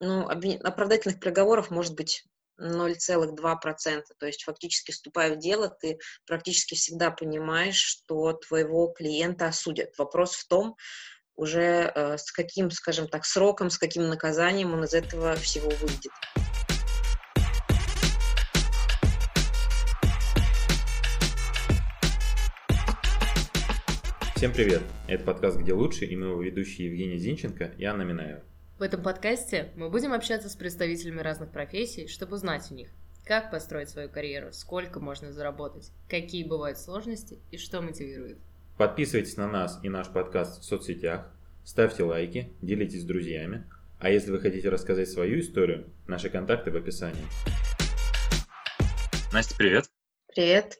ну, оправдательных приговоров может быть 0,2%. То есть фактически вступая в дело, ты практически всегда понимаешь, что твоего клиента осудят. Вопрос в том, уже э, с каким, скажем так, сроком, с каким наказанием он из этого всего выйдет. Всем привет! Это подкаст «Где лучше» и мы его ведущие Евгений Зинченко и Анна Минаева. В этом подкасте мы будем общаться с представителями разных профессий, чтобы узнать у них, как построить свою карьеру, сколько можно заработать, какие бывают сложности и что мотивирует. Подписывайтесь на нас и наш подкаст в соцсетях, ставьте лайки, делитесь с друзьями, а если вы хотите рассказать свою историю, наши контакты в описании. Настя, привет! Привет!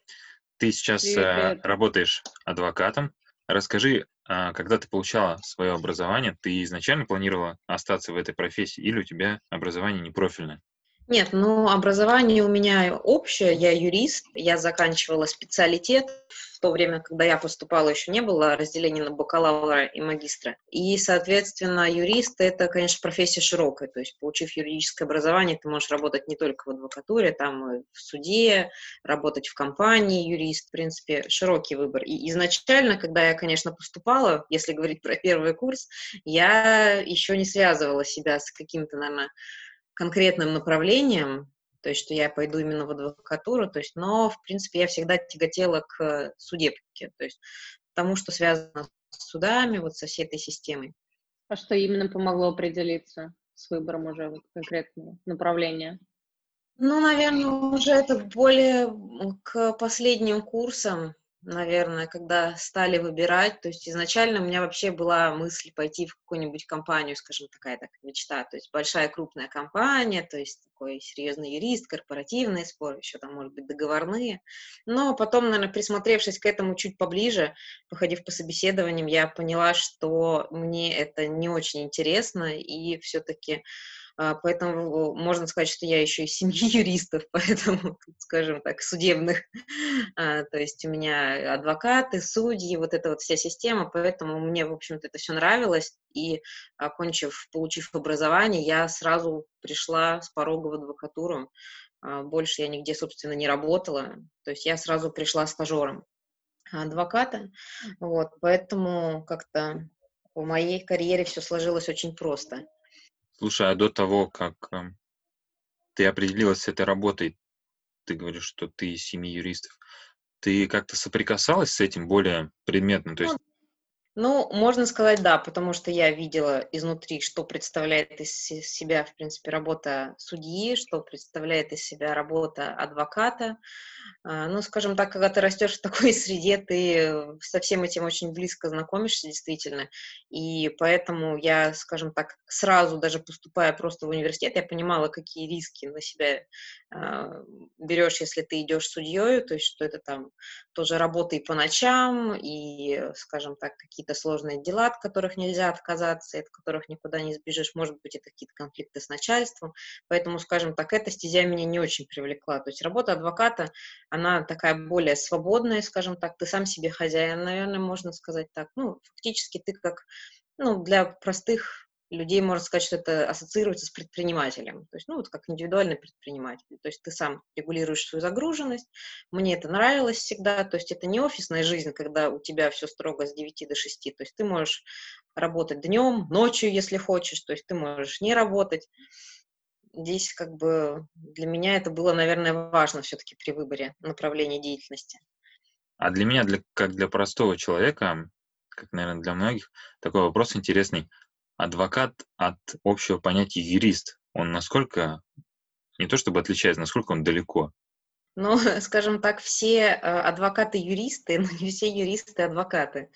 Ты сейчас привет, э, привет. работаешь адвокатом. Расскажи, когда ты получала свое образование, ты изначально планировала остаться в этой профессии или у тебя образование непрофильное? Нет, ну, образование у меня общее, я юрист, я заканчивала специалитет, в то время, когда я поступала, еще не было разделения на бакалавра и магистра. И, соответственно, юрист — это, конечно, профессия широкая, то есть, получив юридическое образование, ты можешь работать не только в адвокатуре, там и в суде, работать в компании юрист, в принципе, широкий выбор. И изначально, когда я, конечно, поступала, если говорить про первый курс, я еще не связывала себя с каким-то, наверное, конкретным направлением, то есть что я пойду именно в адвокатуру, то есть, но, в принципе, я всегда тяготела к судебке, то есть тому, что связано с судами, вот со всей этой системой. А что именно помогло определиться с выбором уже вот конкретного направления? Ну, наверное, уже это более к последним курсам, наверное, когда стали выбирать. То есть изначально у меня вообще была мысль пойти в какую-нибудь компанию, скажем, такая так мечта. То есть большая крупная компания, то есть такой серьезный юрист, корпоративные споры, еще там, может быть, договорные. Но потом, наверное, присмотревшись к этому чуть поближе, походив по собеседованиям, я поняла, что мне это не очень интересно, и все-таки поэтому можно сказать, что я еще из семьи юристов, поэтому, скажем так, судебных. А, то есть у меня адвокаты, судьи, вот эта вот вся система, поэтому мне, в общем-то, это все нравилось. И, окончив, получив образование, я сразу пришла с порога в адвокатуру. А, больше я нигде, собственно, не работала. То есть я сразу пришла стажером адвоката. Вот, поэтому как-то в моей карьере все сложилось очень просто. Слушай, а до того, как э, ты определилась с этой работой, ты говоришь, что ты из семьи юристов, ты как-то соприкасалась с этим более предметно? То есть ну, можно сказать, да, потому что я видела изнутри, что представляет из себя, в принципе, работа судьи, что представляет из себя работа адвоката. А, ну, скажем так, когда ты растешь в такой среде, ты со всем этим очень близко знакомишься, действительно. И поэтому я, скажем так, сразу, даже поступая просто в университет, я понимала, какие риски на себя а, берешь, если ты идешь судьей, то есть что это там тоже работа и по ночам, и, скажем так, какие какие-то сложные дела, от которых нельзя отказаться, от которых никуда не сбежишь, может быть, это какие-то конфликты с начальством, поэтому, скажем так, эта стезя меня не очень привлекла, то есть работа адвоката, она такая более свободная, скажем так, ты сам себе хозяин, наверное, можно сказать так, ну, фактически ты как, ну, для простых людей можно сказать, что это ассоциируется с предпринимателем. То есть, ну, вот как индивидуальный предприниматель. То есть ты сам регулируешь свою загруженность. Мне это нравилось всегда. То есть это не офисная жизнь, когда у тебя все строго с 9 до 6. То есть ты можешь работать днем, ночью, если хочешь. То есть ты можешь не работать. Здесь как бы для меня это было, наверное, важно все-таки при выборе направления деятельности. А для меня, для, как для простого человека, как, наверное, для многих, такой вопрос интересный адвокат от общего понятия юрист, он насколько, не то чтобы отличается, насколько он далеко? Ну, скажем так, все э, адвокаты юристы, но не все юристы адвокаты.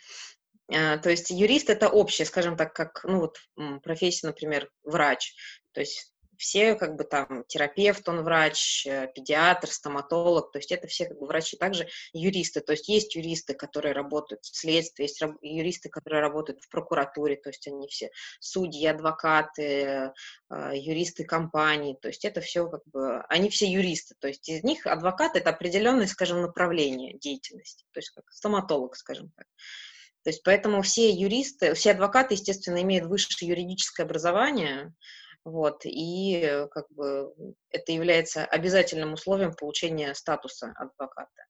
Э, то есть юрист это общее, скажем так, как ну вот профессия, например, врач. То есть все как бы там терапевт, он врач, э, педиатр, стоматолог, то есть это все как бы врачи, также юристы, то есть есть юристы, которые работают в следствии, есть юристы, которые работают в прокуратуре, то есть они все судьи, адвокаты, э, юристы компаний, то есть это все как бы, они все юристы, то есть из них адвокат это определенное, скажем, направление деятельности, то есть как стоматолог, скажем так. То есть поэтому все юристы, все адвокаты, естественно, имеют высшее юридическое образование, Вот, и как бы это является обязательным условием получения статуса адвоката.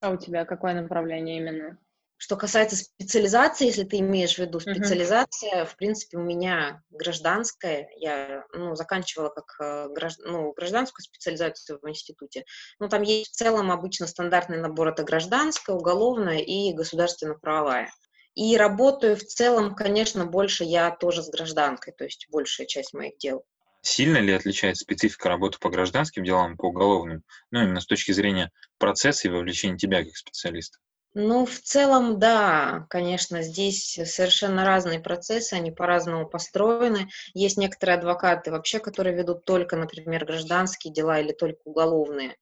А у тебя какое направление именно? Что касается специализации, если ты имеешь в виду специализация, uh-huh. в принципе, у меня гражданская, я ну, заканчивала как э, гражд... ну, гражданскую специализацию в институте. Ну, там есть в целом обычно стандартный набор, это гражданская, уголовная и государственно-правовая. И работаю в целом, конечно, больше я тоже с гражданкой, то есть большая часть моих дел. Сильно ли отличается специфика работы по гражданским делам, по уголовным, ну, именно с точки зрения процесса и вовлечения тебя как специалиста? Ну, в целом, да, конечно, здесь совершенно разные процессы, они по-разному построены. Есть некоторые адвокаты вообще, которые ведут только, например, гражданские дела или только уголовные.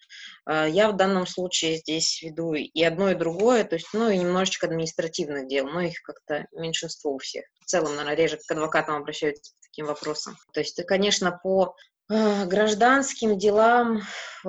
А, я в данном случае здесь веду и одно, и другое, то есть, ну, и немножечко административных дел, но их как-то меньшинство у всех. В целом, наверное, реже к адвокатам обращаются по таким вопросам. То есть, конечно, по гражданским делам э,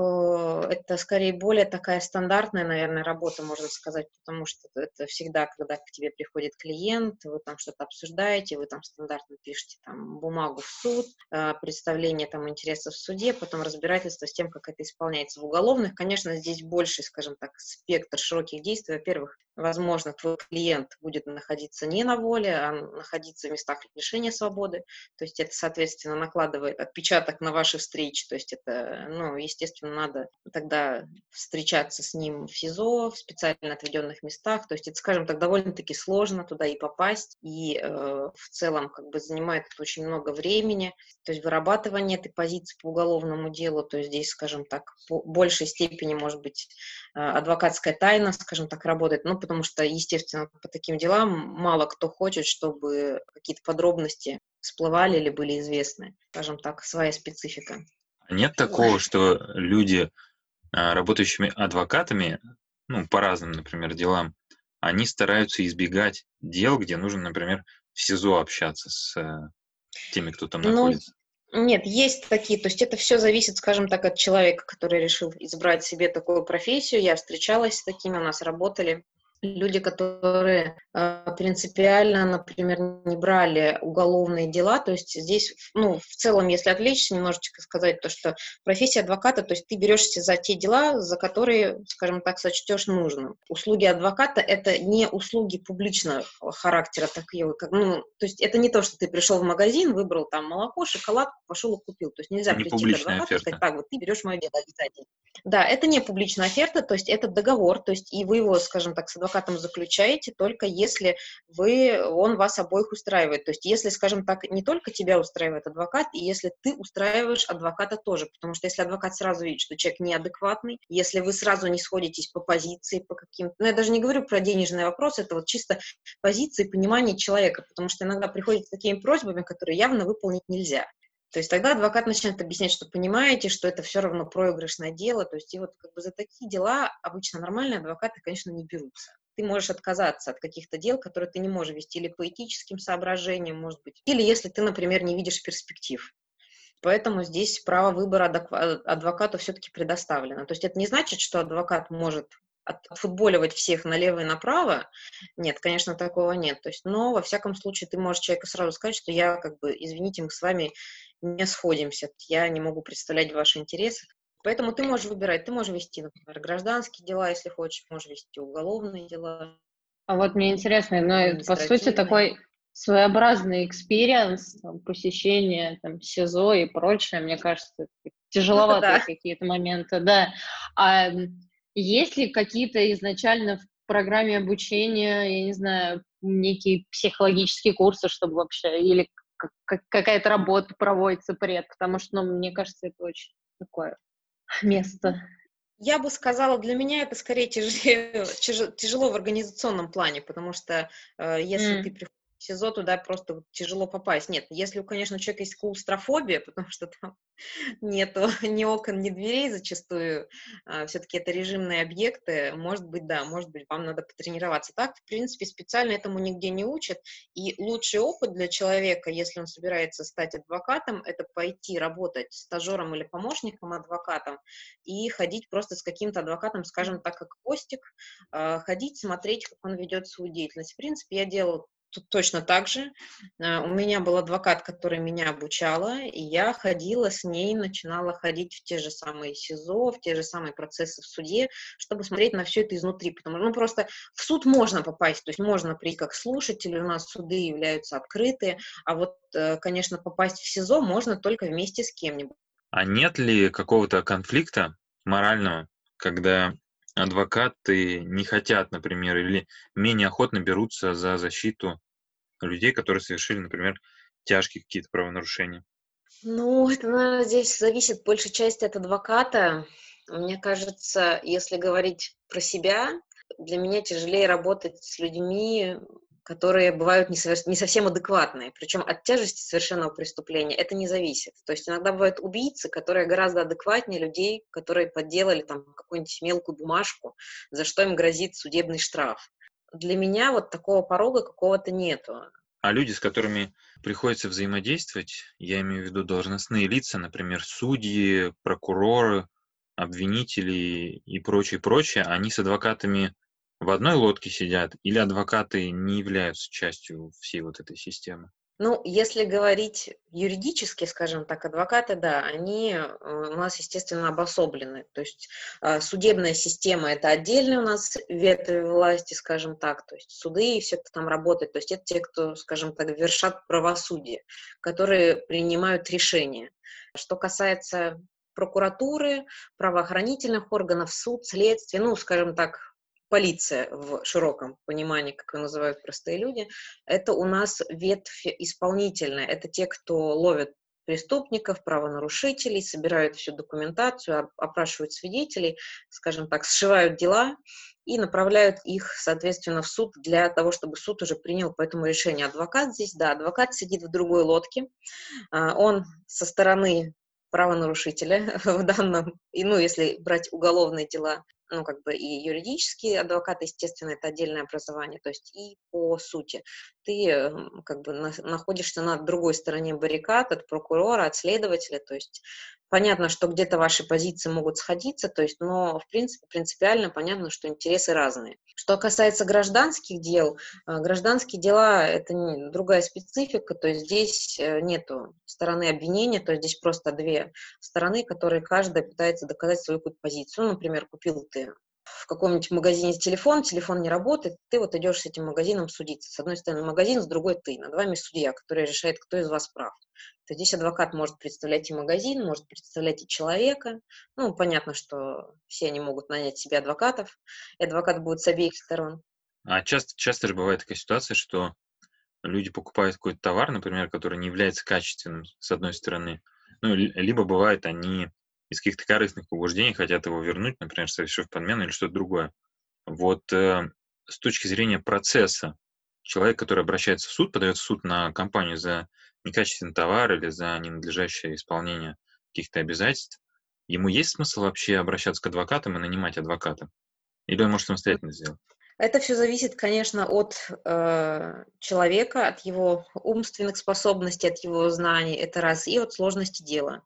это скорее более такая стандартная, наверное, работа, можно сказать, потому что это всегда, когда к тебе приходит клиент, вы там что-то обсуждаете, вы там стандартно пишете там бумагу в суд, а, представление там интересов в суде, потом разбирательство с тем, как это исполняется в уголовных. Конечно, здесь больше, скажем так, спектр широких действий. Во-первых, возможно, твой клиент будет находиться не на воле, а находиться в местах лишения свободы. То есть это, соответственно, накладывает отпечаток на ваши встречи. То есть это, ну, естественно, надо тогда встречаться с ним в СИЗО, в специально отведенных местах. То есть это, скажем так, довольно-таки сложно туда и попасть. И э, в целом как бы занимает это очень много времени. То есть вырабатывание этой позиции по уголовному делу, то есть здесь, скажем так, по большей степени, может быть, э, адвокатская тайна, скажем так, работает. Ну, потому что, естественно, по таким делам мало кто хочет, чтобы какие-то подробности всплывали или были известны. Скажем так, своя специфика. Нет такого, что люди, а, работающими адвокатами, ну, по разным, например, делам, они стараются избегать дел, где нужно, например, в СИЗО общаться с э, теми, кто там ну, находится. Нет, есть такие, то есть это все зависит, скажем так, от человека, который решил избрать себе такую профессию. Я встречалась с такими, у нас работали люди, которые э, принципиально, например, не брали уголовные дела, то есть здесь, ну, в целом, если отвлечься, немножечко сказать то, что профессия адвоката, то есть ты берешься за те дела, за которые, скажем так, сочтешь нужным. Услуги адвоката — это не услуги публичного характера, такие, как, ну, то есть это не то, что ты пришел в магазин, выбрал там молоко, шоколадку, пошел и купил. То есть нельзя не прийти к адвокату и сказать, так, вот ты берешь мое дело обязательно. Да, это не публичная оферта, то есть это договор, то есть и вы его, скажем так, с адвокатом адвокатом заключаете только если вы, он вас обоих устраивает. То есть если, скажем так, не только тебя устраивает адвокат, и если ты устраиваешь адвоката тоже, потому что если адвокат сразу видит, что человек неадекватный, если вы сразу не сходитесь по позиции, по каким-то... Ну, я даже не говорю про денежный вопрос, это вот чисто позиции, понимания человека, потому что иногда приходят с такими просьбами, которые явно выполнить нельзя. То есть тогда адвокат начинает объяснять, что понимаете, что это все равно проигрышное дело. То есть и вот как бы за такие дела обычно нормальные адвокаты, конечно, не берутся ты можешь отказаться от каких-то дел, которые ты не можешь вести или по этическим соображениям, может быть, или если ты, например, не видишь перспектив. Поэтому здесь право выбора адвокату все-таки предоставлено. То есть это не значит, что адвокат может отфутболивать всех налево и направо. Нет, конечно, такого нет. То есть, но во всяком случае ты можешь человеку сразу сказать, что я, как бы, извините, мы с вами не сходимся, я не могу представлять ваши интересы. Поэтому ты можешь выбирать, ты можешь вести, например, гражданские дела, если хочешь, можешь вести уголовные дела. А вот мне интересно, ну, по сути, такой своеобразный experience, посещение там, СИЗО и прочее, мне кажется, тяжеловатые да. какие-то моменты, да. А есть ли какие-то изначально в программе обучения, я не знаю, некие психологические курсы, чтобы вообще, или какая-то работа проводится пред, потому что, ну, мне кажется, это очень такое место? Я бы сказала, для меня это скорее тяжело, тяжело в организационном плане, потому что э, если mm. ты приходишь СИЗО туда просто тяжело попасть. Нет, если, конечно, у человека есть клаустрофобия, потому что там нету ни окон, ни дверей зачастую, а, все-таки это режимные объекты, может быть, да, может быть, вам надо потренироваться. Так, в принципе, специально этому нигде не учат, и лучший опыт для человека, если он собирается стать адвокатом, это пойти работать стажером или помощником адвокатом и ходить просто с каким-то адвокатом, скажем так, как Костик, а, ходить, смотреть, как он ведет свою деятельность. В принципе, я делала тут точно так же. А, у меня был адвокат, который меня обучала, и я ходила с ней, начинала ходить в те же самые СИЗО, в те же самые процессы в суде, чтобы смотреть на все это изнутри. Потому что, ну, просто в суд можно попасть, то есть можно прийти как слушатель, у нас суды являются открытые, а вот, э, конечно, попасть в СИЗО можно только вместе с кем-нибудь. А нет ли какого-то конфликта морального, когда адвокаты не хотят, например, или менее охотно берутся за защиту людей, которые совершили, например, тяжкие какие-то правонарушения? Ну, это, наверное, здесь зависит большей части от адвоката. Мне кажется, если говорить про себя, для меня тяжелее работать с людьми, которые бывают не, совер... не совсем адекватные, причем от тяжести совершенного преступления это не зависит. То есть иногда бывают убийцы, которые гораздо адекватнее людей, которые подделали там какую-нибудь мелкую бумажку, за что им грозит судебный штраф. Для меня вот такого порога какого-то нету. А люди, с которыми приходится взаимодействовать, я имею в виду должностные лица, например, судьи, прокуроры, обвинители и прочее, прочее, они с адвокатами в одной лодке сидят или адвокаты не являются частью всей вот этой системы? Ну, если говорить юридически, скажем так, адвокаты, да, они э, у нас, естественно, обособлены. То есть э, судебная система – это отдельный у нас ветвь власти, скажем так, то есть суды и все, кто там работает. То есть это те, кто, скажем так, вершат правосудие, которые принимают решения. Что касается прокуратуры, правоохранительных органов, суд, следствие, ну, скажем так, полиция в широком понимании, как ее называют простые люди, это у нас ветвь исполнительная. Это те, кто ловит преступников, правонарушителей, собирают всю документацию, опрашивают свидетелей, скажем так, сшивают дела и направляют их, соответственно, в суд для того, чтобы суд уже принял по этому решению. Адвокат здесь, да, адвокат сидит в другой лодке, а, он со стороны правонарушителя в данном, и, ну, если брать уголовные дела, ну, как бы и юридический адвокат, естественно, это отдельное образование, то есть и по сути. Ты как бы на, находишься на другой стороне баррикад от прокурора, от следователя, то есть понятно, что где-то ваши позиции могут сходиться, то есть, но в принципе принципиально понятно, что интересы разные. Что касается гражданских дел, э, гражданские дела это другая специфика, то есть здесь э, нету стороны обвинения, то есть здесь просто две стороны, которые каждая пытается доказать свою какую-то позицию. Ну, например, купил ты в каком-нибудь магазине телефон, телефон не работает, ты вот идешь с этим магазином судиться. С одной стороны магазин, с другой ты. Над вами судья, который решает, кто из вас прав. То здесь адвокат может представлять и магазин, может представлять и человека. Ну, понятно, что все они могут нанять себе адвокатов, и адвокат будет с обеих сторон. А часто, часто же бывает такая ситуация, что люди покупают какой-то товар, например, который не является качественным, с одной стороны. Ну, либо бывает, они из каких-то корыстных побуждений хотят его вернуть, например, совершив подмену или что-то другое. Вот э, с точки зрения процесса, человек, который обращается в суд, подает в суд на компанию за некачественный товар или за ненадлежащее исполнение каких-то обязательств, ему есть смысл вообще обращаться к адвокатам и нанимать адвоката? Или он может самостоятельно сделать? Это все зависит, конечно, от э, человека, от его умственных способностей, от его знаний, это раз, и от сложности дела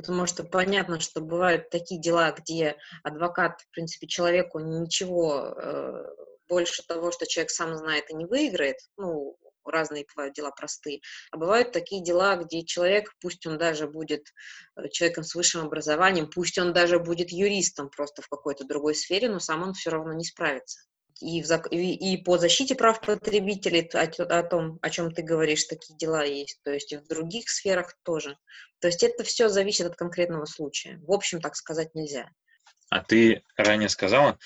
потому что понятно, что бывают такие дела, где адвокат, в принципе, человеку ничего э, больше того, что человек сам знает и не выиграет, ну, разные бывают дела простые, а бывают такие дела, где человек, пусть он даже будет э, человеком с высшим образованием, пусть он даже будет юристом просто в какой-то другой сфере, но сам он все равно не справится и, в, и, и по защите прав потребителей, о, о том, о чем ты говоришь, такие дела есть, то есть и в других сферах тоже. То есть это все зависит от конкретного случая. В общем, так сказать нельзя. А ты ранее сказала,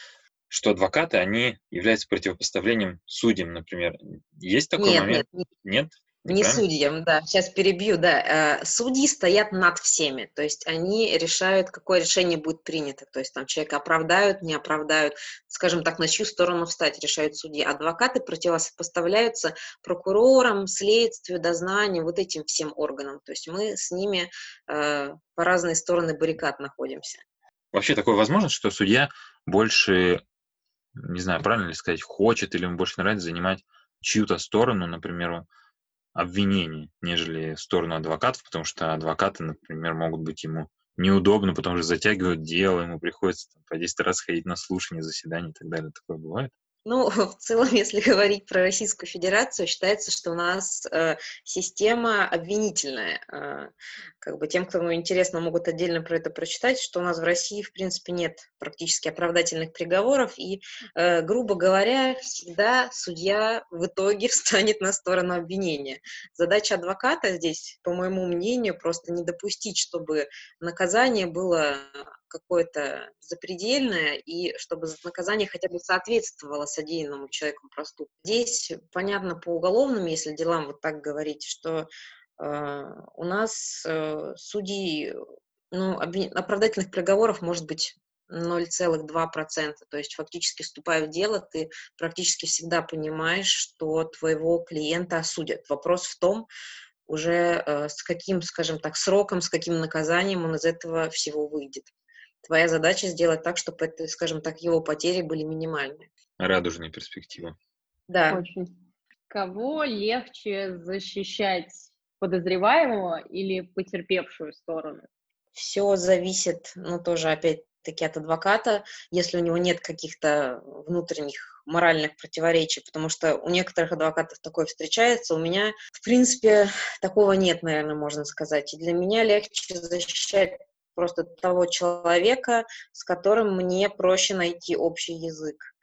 что адвокаты, они являются противопоставлением судьям, например. Есть такой нет, момент? Нет, нет? Не судьям, да. Сейчас перебью, да. Э, судьи стоят над всеми, то есть они решают, какое решение будет принято. То есть там человека оправдают, не оправдают, скажем так, на чью сторону встать, решают судьи. Адвокаты противопоставляются прокурорам, следствию, дознанию, вот этим всем органам. То есть мы с ними э, по разные стороны баррикад находимся. Вообще такое возможно, что судья больше, не знаю, правильно ли сказать, хочет или ему больше нравится занимать чью-то сторону, например, обвинений, нежели в сторону адвокатов, потому что адвокаты, например, могут быть ему неудобно, потому что затягивают дело, ему приходится там, по 10 раз ходить на слушание, заседание и так далее. Такое бывает? Ну, в целом, если говорить про Российскую Федерацию, считается, что у нас э, система обвинительная. Э, как бы тем, кому интересно, могут отдельно про это прочитать, что у нас в России, в принципе, нет практически оправдательных приговоров, и, э, грубо говоря, всегда судья в итоге встанет на сторону обвинения. Задача адвоката здесь, по моему мнению, просто не допустить, чтобы наказание было какое-то запредельное, и чтобы наказание хотя бы соответствовало содеянному человеку проступку. Здесь, понятно, по уголовным, если делам вот так говорить, что э, у нас э, судьи, ну, оправдательных приговоров может быть 0,2%. То есть фактически, вступая в дело, ты практически всегда понимаешь, что твоего клиента осудят. Вопрос в том, уже э, с каким, скажем так, сроком, с каким наказанием он из этого всего выйдет. Твоя задача сделать так, чтобы, это, скажем так, его потери были минимальны. Радужная перспектива. Да. Очень. Кого легче защищать подозреваемого или потерпевшую сторону? Все зависит, ну, тоже опять-таки от адвоката, если у него нет каких-то внутренних моральных противоречий, потому что у некоторых адвокатов такое встречается, у меня, в принципе, такого нет, наверное, можно сказать. И для меня легче защищать просто того человека, с которым мне проще найти общий язык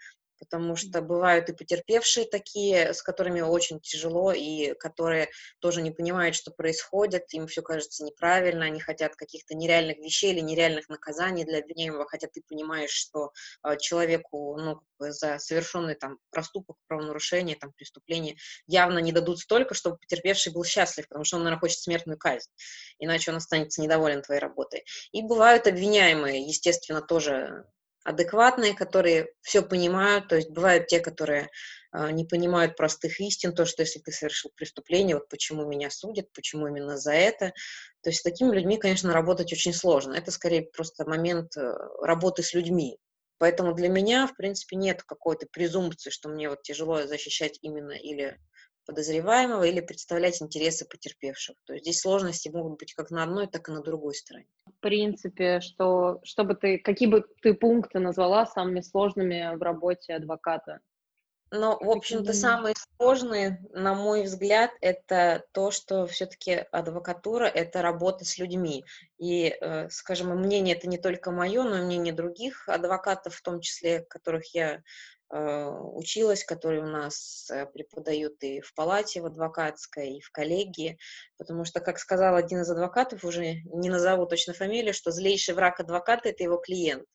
потому что бывают и потерпевшие такие, с которыми очень тяжело, и которые тоже не понимают, что происходит, им все кажется неправильно, они хотят каких-то нереальных вещей или нереальных наказаний для обвиняемого, хотя ты понимаешь, что э, человеку ну, за совершенный там проступок, правонарушение, там, преступление явно не дадут столько, чтобы потерпевший был счастлив, потому что он, наверное, хочет смертную казнь, иначе он останется недоволен твоей работой. И бывают обвиняемые, естественно, тоже адекватные, которые все понимают, то есть бывают те, которые э, не понимают простых истин, то, что если ты совершил преступление, вот почему меня судят, почему именно за это. То есть с такими людьми, конечно, работать очень сложно. Это скорее просто момент э, работы с людьми. Поэтому для меня, в принципе, нет какой-то презумпции, что мне вот тяжело защищать именно или подозреваемого или представлять интересы потерпевших. То есть здесь сложности могут быть как на одной, так и на другой стороне. В принципе, что, чтобы ты, какие бы ты пункты назвала самыми сложными в работе адвоката? Ну, в общем-то, самые сложные, на мой взгляд, это то, что все-таки адвокатура – это работа с людьми. И, э, скажем, мнение это не только мое, но и мнение других адвокатов, в том числе, которых я училась, которые у нас э, преподают и в палате в адвокатской, и в коллегии, потому что, как сказал один из адвокатов, уже не назову точно фамилию, что злейший враг адвоката – это его клиент,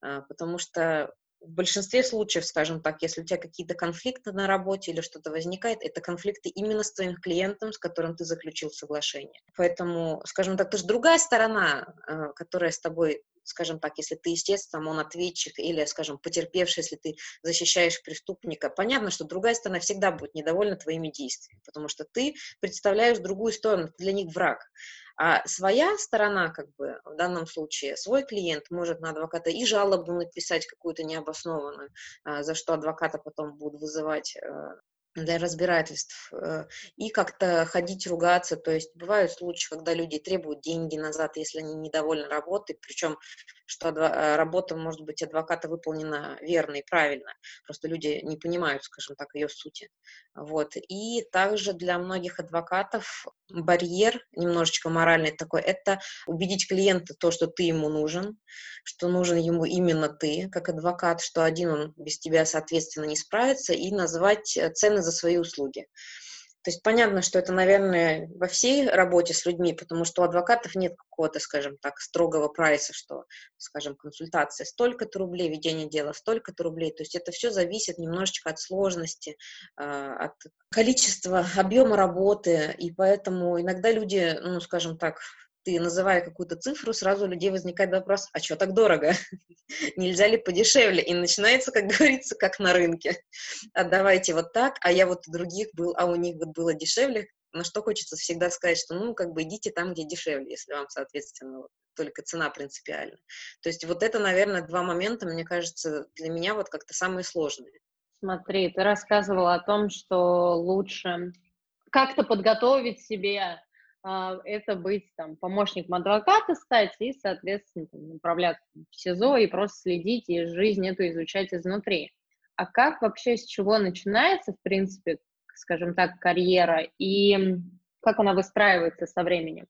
а, потому что в большинстве случаев, скажем так, если у тебя какие-то конфликты на работе или что-то возникает, это конфликты именно с твоим клиентом, с которым ты заключил соглашение. Поэтому, скажем так, это же другая сторона, э, которая с тобой скажем так, если ты, естественно, он ответчик или, скажем, потерпевший, если ты защищаешь преступника, понятно, что другая сторона всегда будет недовольна твоими действиями, потому что ты представляешь другую сторону, ты для них враг. А своя сторона, как бы, в данном случае, свой клиент может на адвоката и жалобу написать какую-то необоснованную, а, за что адвоката потом будут вызывать э, для разбирательств э, и как-то ходить ругаться. То есть бывают случаи, когда люди требуют деньги назад, если они недовольны работой, причем что э, работа, может быть, адвоката выполнена верно и правильно. Просто люди не понимают, скажем так, ее сути. Вот. И также для многих адвокатов барьер немножечко моральный такой, это убедить клиента то, что ты ему нужен, что нужен ему именно ты, как адвокат, что один он без тебя, соответственно, не справится, и назвать э, цены за свои услуги. То есть понятно, что это, наверное, во всей работе с людьми, потому что у адвокатов нет какого-то, скажем так, строгого прайса, что, скажем, консультация столько-то рублей, ведение дела столько-то рублей. То есть это все зависит немножечко от сложности, а, от количества, объема работы, и поэтому иногда люди, ну, скажем так, ты называя какую-то цифру, сразу у людей возникает вопрос, а что так дорого? Нельзя ли подешевле? И начинается, как говорится, как на рынке. А давайте вот так, а я вот у других был, а у них вот было дешевле. На что хочется всегда сказать, что ну, как бы идите там, где дешевле, если вам, соответственно, вот, только цена принципиальна. То есть вот это, наверное, два момента, мне кажется, для меня вот как-то самые сложные. Смотри, ты рассказывала о том, что лучше как-то подготовить себе это быть там помощником адвоката стать и, соответственно, там, направляться в СИЗО и просто следить и жизнь эту изучать изнутри. А как вообще, с чего начинается, в принципе, скажем так, карьера, и как она выстраивается со временем?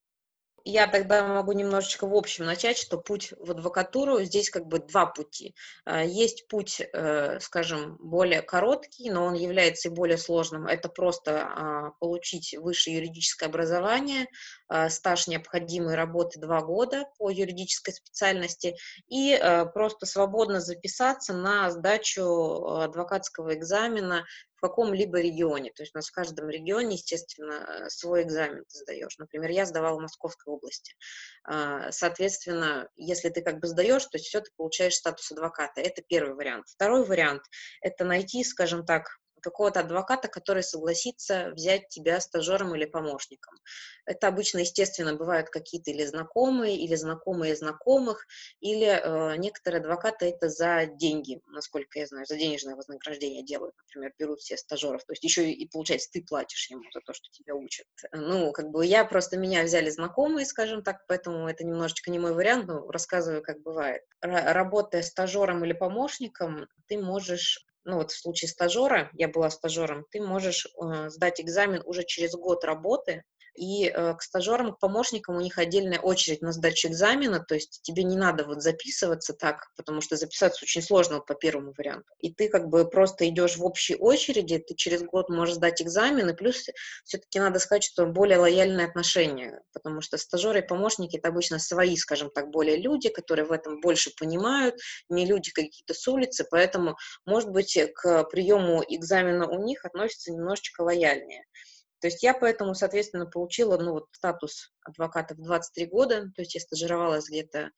Я тогда могу немножечко в общем начать, что путь в адвокатуру, здесь как бы два пути. А, есть путь, э, скажем, более короткий, но он является и более сложным. Это просто а, получить высшее юридическое образование, а, стаж необходимой работы два года по юридической специальности и просто свободно записаться на сдачу адвокатского экзамена каком-либо регионе. То есть у нас в каждом регионе, естественно, свой экзамен ты сдаешь. Например, я сдавала в Московской области. А, соответственно, если ты как бы сдаешь, то все, ты получаешь статус адвоката. Это первый вариант. Второй вариант – это найти, скажем так, какого-то адвоката, который согласится взять тебя стажером или помощником. Это обычно, естественно, бывают какие-то или знакомые, или знакомые знакомых, или э, некоторые адвокаты это за деньги, насколько я знаю, за денежное вознаграждение делают, например, берут все стажеров, то есть еще и, получается, ты платишь ему за то, что тебя учат. Ну, как бы я просто, меня взяли знакомые, скажем так, поэтому это немножечко не мой вариант, но рассказываю, как бывает. Р- работая стажером или помощником, ты можешь ну вот в случае стажера, я была стажером, ты можешь э, сдать экзамен уже через год работы, и э, к стажерам, к помощникам у них отдельная очередь на сдачу экзамена, то есть тебе не надо вот записываться так, потому что записаться очень сложно вот по первому варианту. И ты как бы просто идешь в общей очереди, ты через год можешь сдать экзамен, и плюс все-таки надо сказать, что более лояльные отношения, потому что стажеры и помощники это обычно свои, скажем так, более люди, которые в этом больше понимают, не люди какие-то с улицы, поэтому, может быть, к приему экзамена у них относятся немножечко лояльнее. То есть я поэтому, соответственно, получила ну, вот, статус адвоката в 23 года, то есть я стажировалась где-то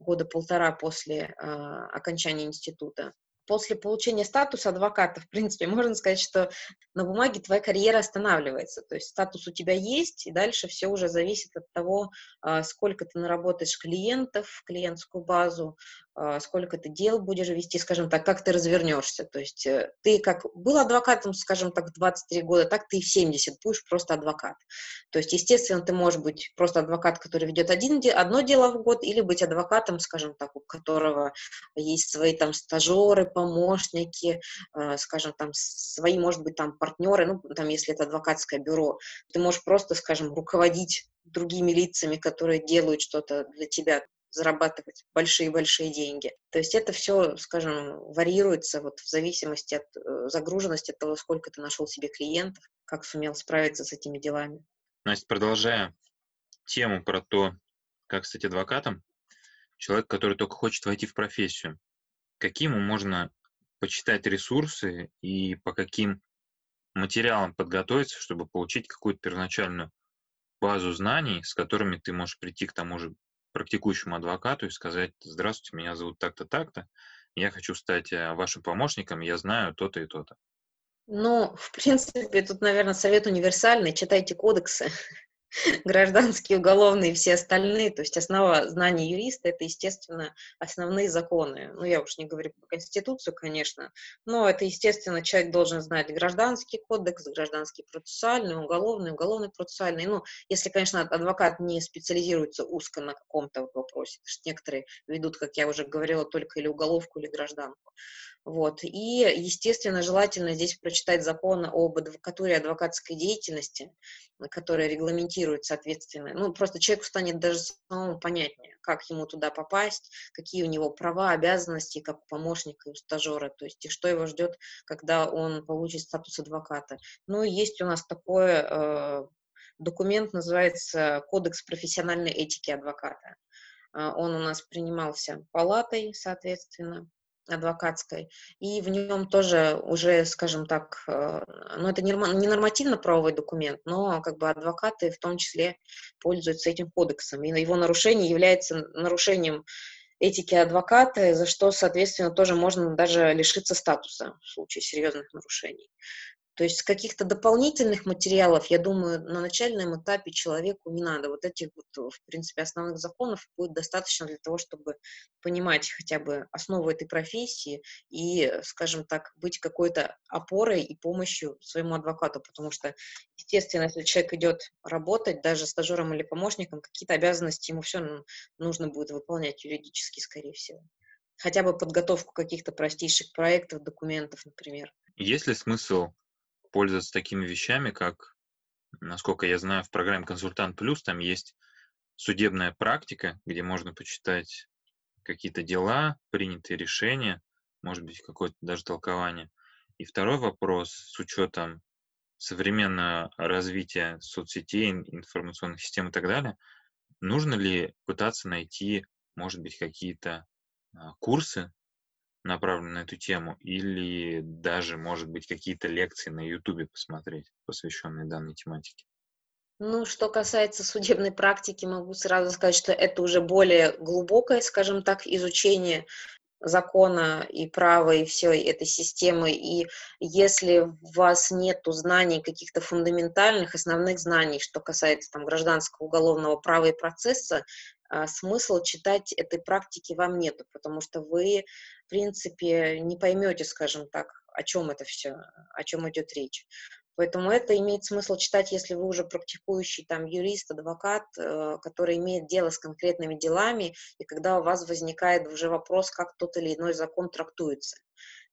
года полтора после э, окончания института после получения статуса адвоката, в принципе, можно сказать, что на бумаге твоя карьера останавливается. То есть статус у тебя есть, и дальше все уже зависит от того, а, сколько ты наработаешь клиентов, клиентскую базу, сколько ты дел будешь вести, скажем так, как ты развернешься. То есть э, ты как был адвокатом, скажем так, в 23 года, так ты и в 70 будешь просто адвокат. То есть, естественно, ты можешь быть просто адвокат, который ведет один, одно дело в год, или быть адвокатом, скажем так, у которого есть свои там стажеры, помощники, э, скажем, там свои, может быть, там партнеры, ну, там, если это адвокатское бюро, ты можешь просто, скажем, руководить другими лицами, которые делают что-то для тебя, зарабатывать большие-большие деньги. То есть это все, скажем, варьируется вот в зависимости от э, загруженности, от того, сколько ты нашел себе клиентов, как сумел справиться с этими делами. Настя, продолжая тему про то, как стать адвокатом, человек, который только хочет войти в профессию, какие ему можно почитать ресурсы и по каким материалам подготовиться, чтобы получить какую-то первоначальную базу знаний, с которыми ты можешь прийти к тому же практикующему адвокату и сказать, здравствуйте, меня зовут так-то, так-то, я хочу стать э, вашим помощником, я знаю то-то и то-то. Ну, в принципе, тут, наверное, совет универсальный. Читайте кодексы. гражданские, уголовные и все остальные. То есть основа знаний юриста – это, естественно, основные законы. Ну, я уж не говорю про Конституцию, конечно, но это, естественно, человек должен знать гражданский кодекс, гражданский процессуальный, уголовный, уголовный процессуальный. Ну, если, конечно, адвокат не специализируется узко на каком-то вопросе, потому что некоторые ведут, как я уже говорила, только или уголовку, или гражданку. Вот. И, естественно, желательно здесь прочитать закон об адвокатуре адвокатской деятельности, который регламентирует, соответственно, ну, просто человеку станет даже самому понятнее, как ему туда попасть, какие у него права, обязанности, как у помощника и у стажера, то есть и что его ждет, когда он получит статус адвоката. Ну, есть у нас такой э, документ, называется Кодекс профессиональной этики адвоката. Э, он у нас принимался палатой, соответственно, адвокатской, и в нем тоже уже, скажем так, э, ну, это не нормативно-правовой документ, но как бы адвокаты в том числе пользуются этим кодексом, и его нарушение является нарушением этики адвоката, за что, соответственно, тоже можно даже лишиться статуса в случае серьезных нарушений. То есть каких-то дополнительных материалов, я думаю, на начальном этапе человеку не надо. Вот этих вот, в принципе, основных законов будет достаточно для того, чтобы понимать хотя бы основу этой профессии и, скажем так, быть какой-то опорой и помощью своему адвокату, потому что, естественно, если человек идет работать, даже стажером или помощником, какие-то обязанности ему все нужно будет выполнять юридически, скорее всего. хотя бы подготовку каких-то простейших проектов, документов, например. Есть ли смысл пользоваться такими вещами, как, насколько я знаю, в программе «Консультант Плюс» там есть судебная практика, где можно почитать какие-то дела, принятые решения, может быть, какое-то даже толкование. И второй вопрос с учетом современного развития соцсетей, информационных систем и так далее, нужно ли пытаться найти, может быть, какие-то а, курсы, направленные на эту тему, или даже, может быть, какие-то лекции на Ютубе посмотреть, посвященные данной тематике? Ну, что касается судебной практики, могу сразу сказать, что это уже более глубокое, скажем так, изучение закона и права и всей этой системы. И если у вас нет знаний, каких-то фундаментальных, основных знаний, что касается там, гражданского уголовного права и процесса, а, смысл читать этой практики вам нету, потому что вы, в принципе, не поймете, скажем так, о чем это все, о чем идет речь. Поэтому это имеет смысл читать, если вы уже практикующий там юрист, адвокат, э, который имеет дело с конкретными делами, и когда у вас возникает уже вопрос, как тот или иной закон трактуется.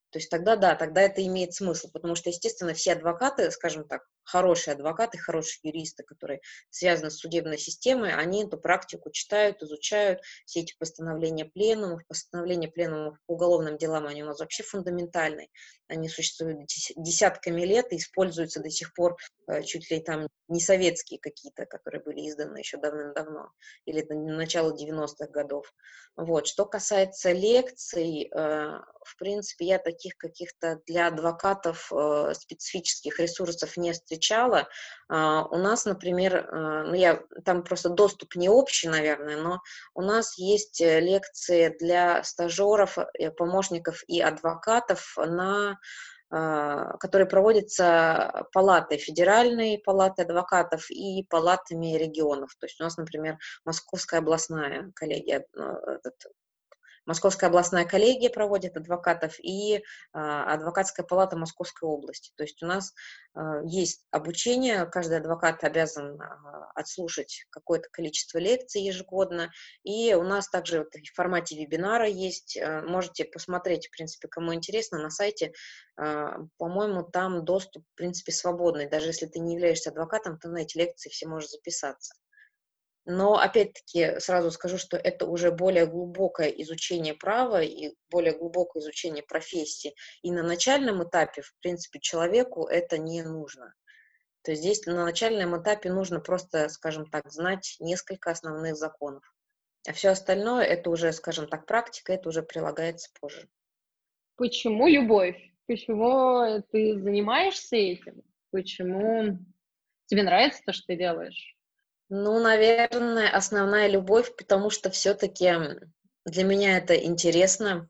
То есть тогда да, тогда это имеет смысл, потому что, естественно, все адвокаты, скажем так, хорошие адвокаты, хорошие юристы, которые связаны с судебной системой, они эту практику читают, изучают, все эти постановления пленумов, постановления пленумов по уголовным делам, они у нас вообще фундаментальные, они существуют десятками лет и используются до сих пор э, чуть ли там не советские какие-то, которые были изданы еще давным-давно, или до начала 90-х годов. Вот. Что касается лекций, э, в принципе, я таких каких-то для адвокатов э, специфических ресурсов не встречала, встречала. А, у нас, например, а, ну я, там просто доступ не общий, наверное, но у нас есть э, лекции для стажеров, э, помощников и адвокатов на а, которые проводятся палатой, федеральной палатой адвокатов и палатами регионов. То есть у нас, например, Московская областная коллегия, этот, Московская областная коллегия проводит адвокатов и а, адвокатская палата Московской области. То есть у нас а, есть обучение, каждый адвокат обязан а, отслушать какое-то количество лекций ежегодно, и у нас также вот в формате вебинара есть, можете посмотреть, в принципе, кому интересно, на сайте, по-моему, там доступ, в принципе, свободный, даже если ты не являешься адвокатом, ты на эти лекции все можешь записаться. Но, опять-таки, сразу скажу, что это уже более глубокое изучение права и более глубокое изучение профессии. И на начальном этапе, в принципе, человеку это не нужно. То есть здесь на начальном этапе нужно просто, скажем так, знать несколько основных законов. А все остальное, это уже, скажем так, практика, это уже прилагается позже. Почему любовь? Почему ты занимаешься этим? Почему тебе нравится то, что ты делаешь? Ну, наверное, основная любовь, потому что все-таки для меня это интересно,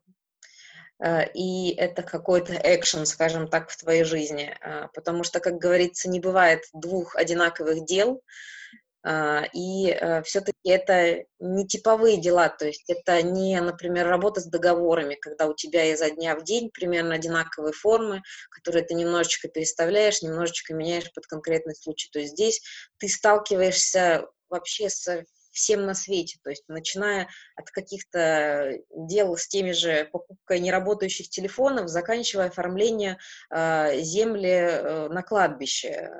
э, и это какой-то экшен, скажем так, в твоей жизни. Э, потому что, как говорится, не бывает двух одинаковых дел, и э, все-таки это не типовые дела, то есть это не, например, работа с договорами, когда у тебя изо дня в день примерно одинаковые формы, которые ты немножечко переставляешь, немножечко меняешь под конкретный случай. То есть здесь ты сталкиваешься вообще со всем на свете, то есть начиная от каких-то дел с теми же покупкой неработающих телефонов, заканчивая оформлением э, земли э, на кладбище,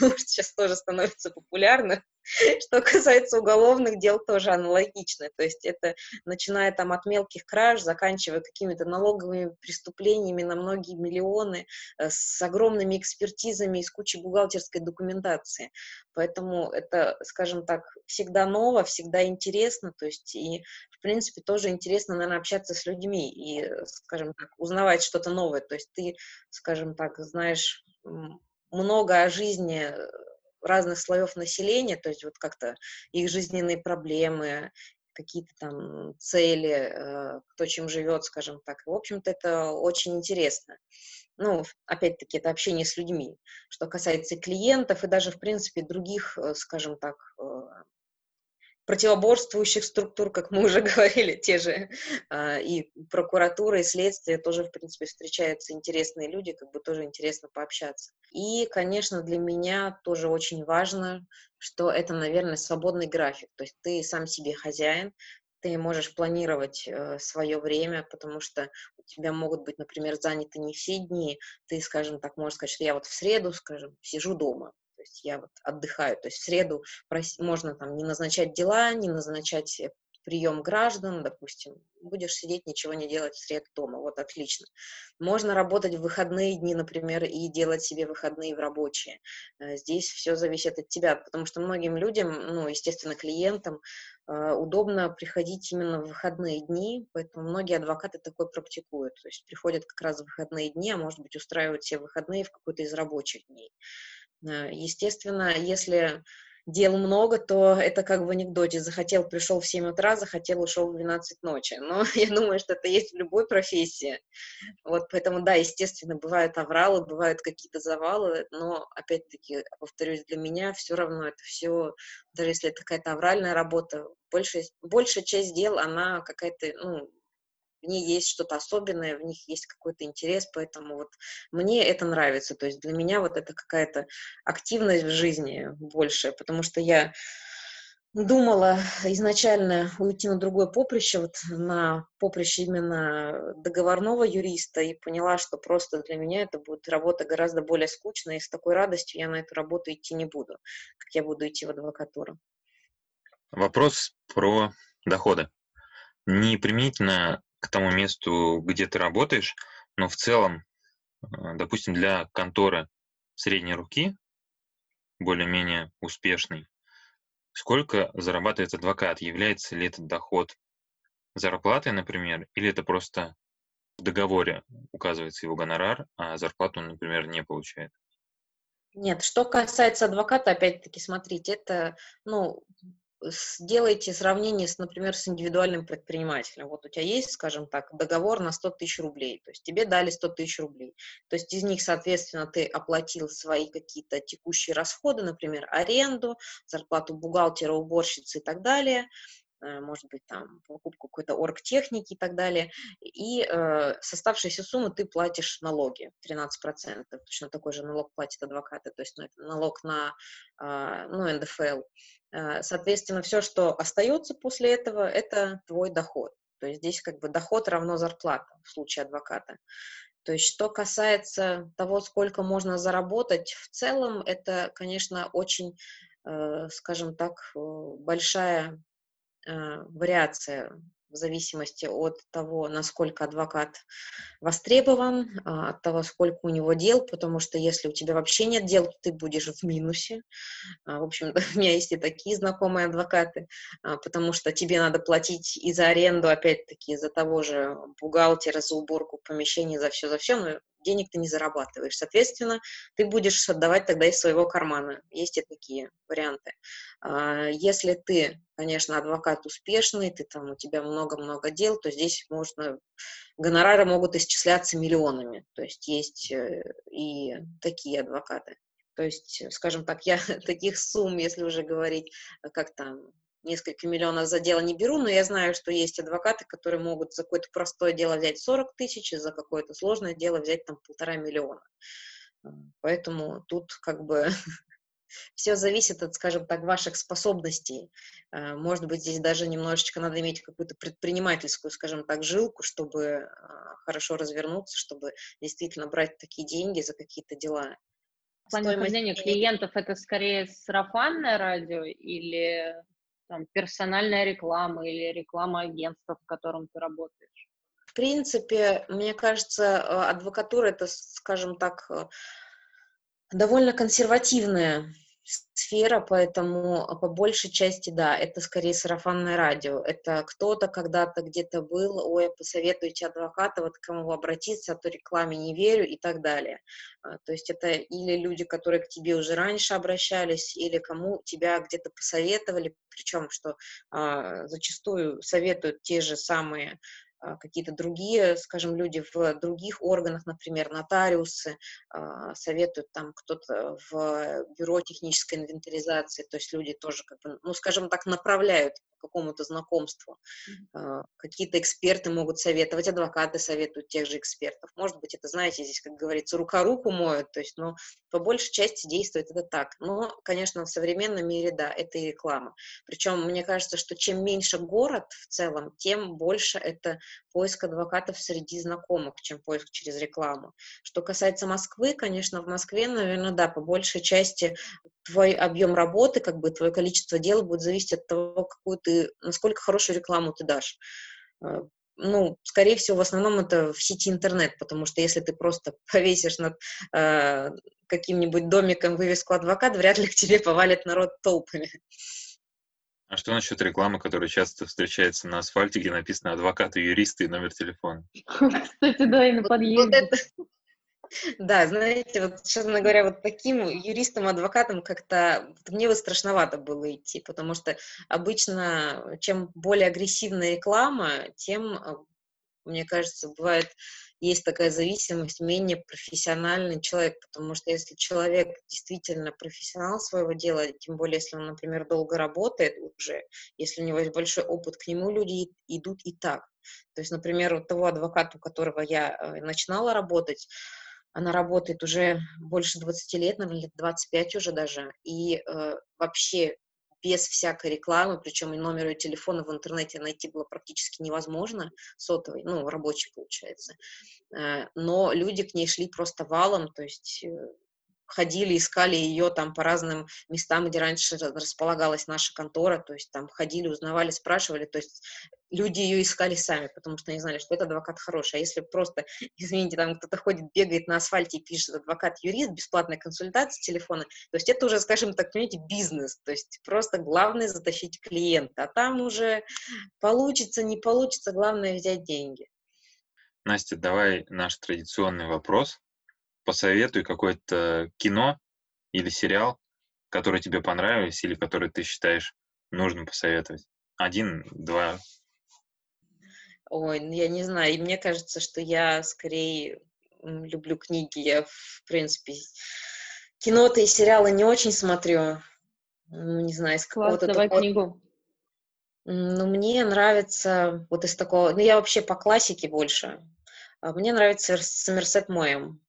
сейчас тоже становится популярно. Что касается уголовных дел, тоже аналогично. То есть это начиная там от мелких краж, заканчивая какими-то налоговыми преступлениями на многие миллионы, э, с огромными экспертизами и с кучей бухгалтерской документации. Поэтому это, скажем так, всегда ново, всегда интересно. То есть и, в принципе, тоже интересно, наверное, общаться с людьми и, скажем так, узнавать что-то новое. То есть ты, скажем так, знаешь много о жизни разных слоев населения, то есть вот как-то их жизненные проблемы, какие-то там цели, э, кто чем живет, скажем так. В общем-то, это очень интересно. Ну, опять-таки, это общение с людьми. Что касается клиентов и даже, в принципе, других, э, скажем так, э, противоборствующих структур, как мы уже говорили, те же а, и прокуратура, и следствие, тоже, в принципе, встречаются интересные люди, как бы тоже интересно пообщаться. И, конечно, для меня тоже очень важно, что это, наверное, свободный график, то есть ты сам себе хозяин, ты можешь планировать э, свое время, потому что у тебя могут быть, например, заняты не все дни. Ты, скажем так, можешь сказать, что я вот в среду, скажем, сижу дома, есть я вот отдыхаю. То есть в среду можно там не назначать дела, не назначать э, прием граждан, допустим, будешь сидеть, ничего не делать в среду дома, вот отлично. Можно работать в выходные дни, например, и делать себе выходные в рабочие. Э, здесь все зависит от тебя, потому что многим людям, ну, естественно, клиентам э, удобно приходить именно в выходные дни, поэтому многие адвокаты такой практикуют, то есть приходят как раз в выходные дни, а может быть устраивают все выходные в какой-то из рабочих дней. Э, естественно, если дел много, то это как в анекдоте. Захотел, пришел в 7 утра, захотел, ушел в 12 ночи. Но я думаю, что это есть в любой профессии. Вот поэтому, да, естественно, бывают авралы, бывают какие-то завалы, но, опять-таки, повторюсь, для меня все равно это все, даже если это какая-то авральная работа, большая, большая часть дел, она какая-то, ну, в ней есть что-то особенное, в них есть какой-то интерес, поэтому вот мне это нравится, то есть для меня вот это какая-то активность в жизни большая, потому что я думала изначально уйти на другое поприще, вот на поприще именно договорного юриста, и поняла, что просто для меня это будет работа гораздо более скучная, и с такой радостью я на эту работу идти не буду, как я буду идти в адвокатуру. Вопрос про доходы. Не применительно к тому месту, где ты работаешь, но в целом, э, допустим, для конторы средней руки, более-менее успешный, сколько зарабатывает адвокат? Является ли этот доход зарплатой, например, или это просто в договоре указывается его гонорар, а зарплату он, например, не получает? Нет, что касается адвоката, опять-таки, смотрите, это, ну, сделайте сравнение, с, например, с индивидуальным предпринимателем. Вот у тебя есть, скажем так, договор на 100 тысяч рублей, то есть тебе дали 100 тысяч рублей. То есть из них, соответственно, ты оплатил свои какие-то текущие расходы, например, аренду, зарплату бухгалтера, уборщицы и так далее, Э, может быть, там, покупку какой-то оргтехники и так далее, и э, с оставшейся суммы ты платишь налоги, 13%, точно такой же налог платят адвокаты, то есть ну, это налог на, э, ну, НДФЛ. Э, соответственно, все, что остается после этого, это твой доход. То есть здесь как бы доход равно зарплата в случае адвоката. То есть что касается того, сколько можно заработать, в целом это, конечно, очень, э, скажем так, э, большая Э, вариация в зависимости от того, насколько адвокат востребован, а, от того, сколько у него дел, потому что если у тебя вообще нет дел, то ты будешь в минусе. А, в общем, у меня есть и такие знакомые адвокаты, а, потому что тебе надо платить и за аренду, опять-таки, за того же бухгалтера, за уборку помещений, за все, за все, но денег ты не зарабатываешь. Соответственно, ты будешь отдавать тогда из своего кармана. Есть и такие варианты. Если ты, конечно, адвокат успешный, ты там, у тебя много-много дел, то здесь можно, гонорары могут исчисляться миллионами. То есть есть э, и такие адвокаты. То есть, скажем так, я таких сумм, если уже говорить, как там, несколько миллионов за дело не беру, но я знаю, что есть адвокаты, которые могут за какое-то простое дело взять 40 тысяч, и за какое-то сложное дело взять там полтора миллиона. Поэтому тут как бы все зависит от, скажем так, ваших способностей. Э, может быть, здесь даже немножечко надо иметь какую-то предпринимательскую, скажем так, жилку, чтобы а, хорошо развернуться, чтобы действительно брать такие деньги за какие-то дела. В плане Стоимость... клиентов это скорее сарафанное радио или там, персональная реклама или реклама агентства, в котором ты работаешь? В принципе, мне кажется, э, адвокатура это, скажем так, э, довольно консервативная сфера, поэтому по большей части, да, это скорее сарафанное радио. Это кто-то когда-то где-то был, ой, посоветуйте адвоката, вот к кому обратиться, а то рекламе не верю и так далее. А, то есть это или люди, которые к тебе уже раньше обращались, или кому тебя где-то посоветовали, причем что а, зачастую советуют те же самые а, какие-то другие, скажем, люди в других органах, например, нотариусы, а, советуют там кто-то в бюро технической инвентаризации, то есть люди тоже, как бы, ну, скажем так, направляют какому-то знакомству. Mm-hmm. Какие-то эксперты могут советовать, адвокаты советуют тех же экспертов. Может быть, это, знаете, здесь, как говорится, рука руку моют, то есть, ну, по большей части действует это так. Но, конечно, в современном мире, да, это и реклама. Причем, мне кажется, что чем меньше город в целом, тем больше это поиск адвокатов среди знакомых, чем поиск через рекламу. Что касается Москвы, конечно, в Москве, наверное, да, по большей части твой объем работы, как бы твое количество дел будет зависеть от того, какую ты, насколько хорошую рекламу ты дашь. Э, ну, скорее всего, в основном это в сети интернет, потому что если ты просто повесишь над э, каким-нибудь домиком вывеску адвокат, вряд ли к тебе повалит народ толпами. А что насчет рекламы, которая часто встречается на асфальте, где написано адвокаты, юристы и номер телефона? Кстати, да, и на подъезде. Да, знаете, вот, честно говоря, вот таким юристом, адвокатом как-то мне вот страшновато было идти, потому что обычно, чем более агрессивная реклама, тем, а, мне кажется, бывает, есть такая зависимость, менее профессиональный человек, потому что если человек действительно профессионал своего дела, тем более, если он, например, долго работает уже, если у него есть большой опыт, к нему люди идут и так. То есть, например, вот того адвоката, у которого я э, начинала работать, она работает уже больше 20 лет, наверное, лет 25 уже даже, и э, вообще без всякой рекламы, причем и номер ее телефона в интернете найти было практически невозможно, сотовый, ну, рабочий получается. Э, но люди к ней шли просто валом, то есть э, ходили, искали ее там по разным местам, где раньше располагалась наша контора, то есть там ходили, узнавали, спрашивали, то есть люди ее искали сами, потому что они знали, что это адвокат хороший. А если просто, извините, там кто-то ходит, бегает на асфальте и пишет адвокат-юрист, бесплатная консультация телефона, то есть это уже, скажем так, понимаете, бизнес, то есть просто главное затащить клиента, а там уже получится, не получится, главное взять деньги. Настя, давай наш традиционный вопрос посоветуй какое-то кино или сериал, который тебе понравились или который ты считаешь нужно посоветовать. Один, два. Ой, ну я не знаю. И мне кажется, что я скорее люблю книги. Я, в принципе, кино-то и сериалы не очень смотрю. Ну, не знаю, из какого-то давай такого... книгу. Ну, мне нравится вот из такого... Ну, я вообще по классике больше. А мне нравится Сомерсет Моем.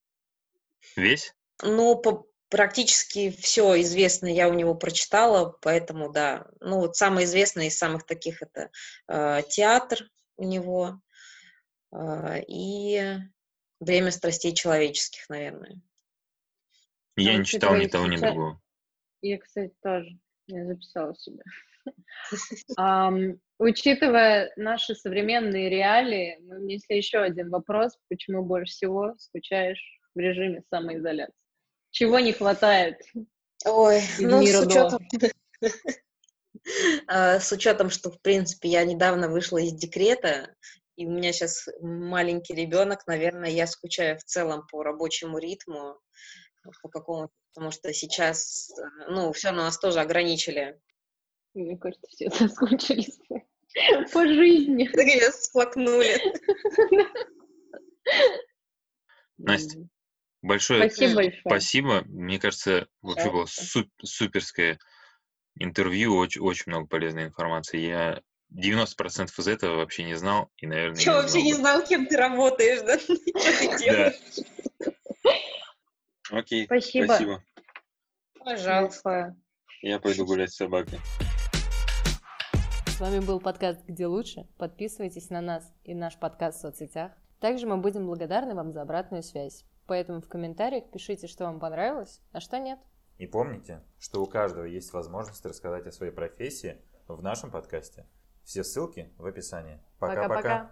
Весь? Ну, по, практически все известное я у него прочитала, поэтому да. Ну, вот самое известное из самых таких это э, театр у него э, и время страстей человеческих, наверное. Я а, не читал ни того, ни другого. Я, кстати, тоже. Я записала себе. um, учитывая наши современные реалии, мы внесли еще один вопрос. Почему больше всего скучаешь в режиме самоизоляции. Чего не хватает? Ой, ну, с учетом... А, с учетом, что, в принципе, я недавно вышла из декрета, и у меня сейчас маленький ребенок, наверное, я скучаю в целом по рабочему ритму, по какому потому что сейчас, ну, все на нас тоже ограничили. Мне кажется, все соскучились по жизни. Так сплакнули. Настя, Большое спасибо. Большое. спасибо. Мне кажется, вообще было суп- суперское интервью, очень, очень много полезной информации. Я 90% из этого вообще не знал и, наверное, Я вообще не знал, кем ты работаешь, да? Что ты делаешь? Окей, спасибо. спасибо. Пожалуйста. Я пойду гулять с собакой. С вами был подкаст «Где лучше?». Подписывайтесь на нас и наш подкаст в соцсетях. Также мы будем благодарны вам за обратную связь. Поэтому в комментариях пишите, что вам понравилось, а что нет. И помните, что у каждого есть возможность рассказать о своей профессии в нашем подкасте. Все ссылки в описании. Пока-пока.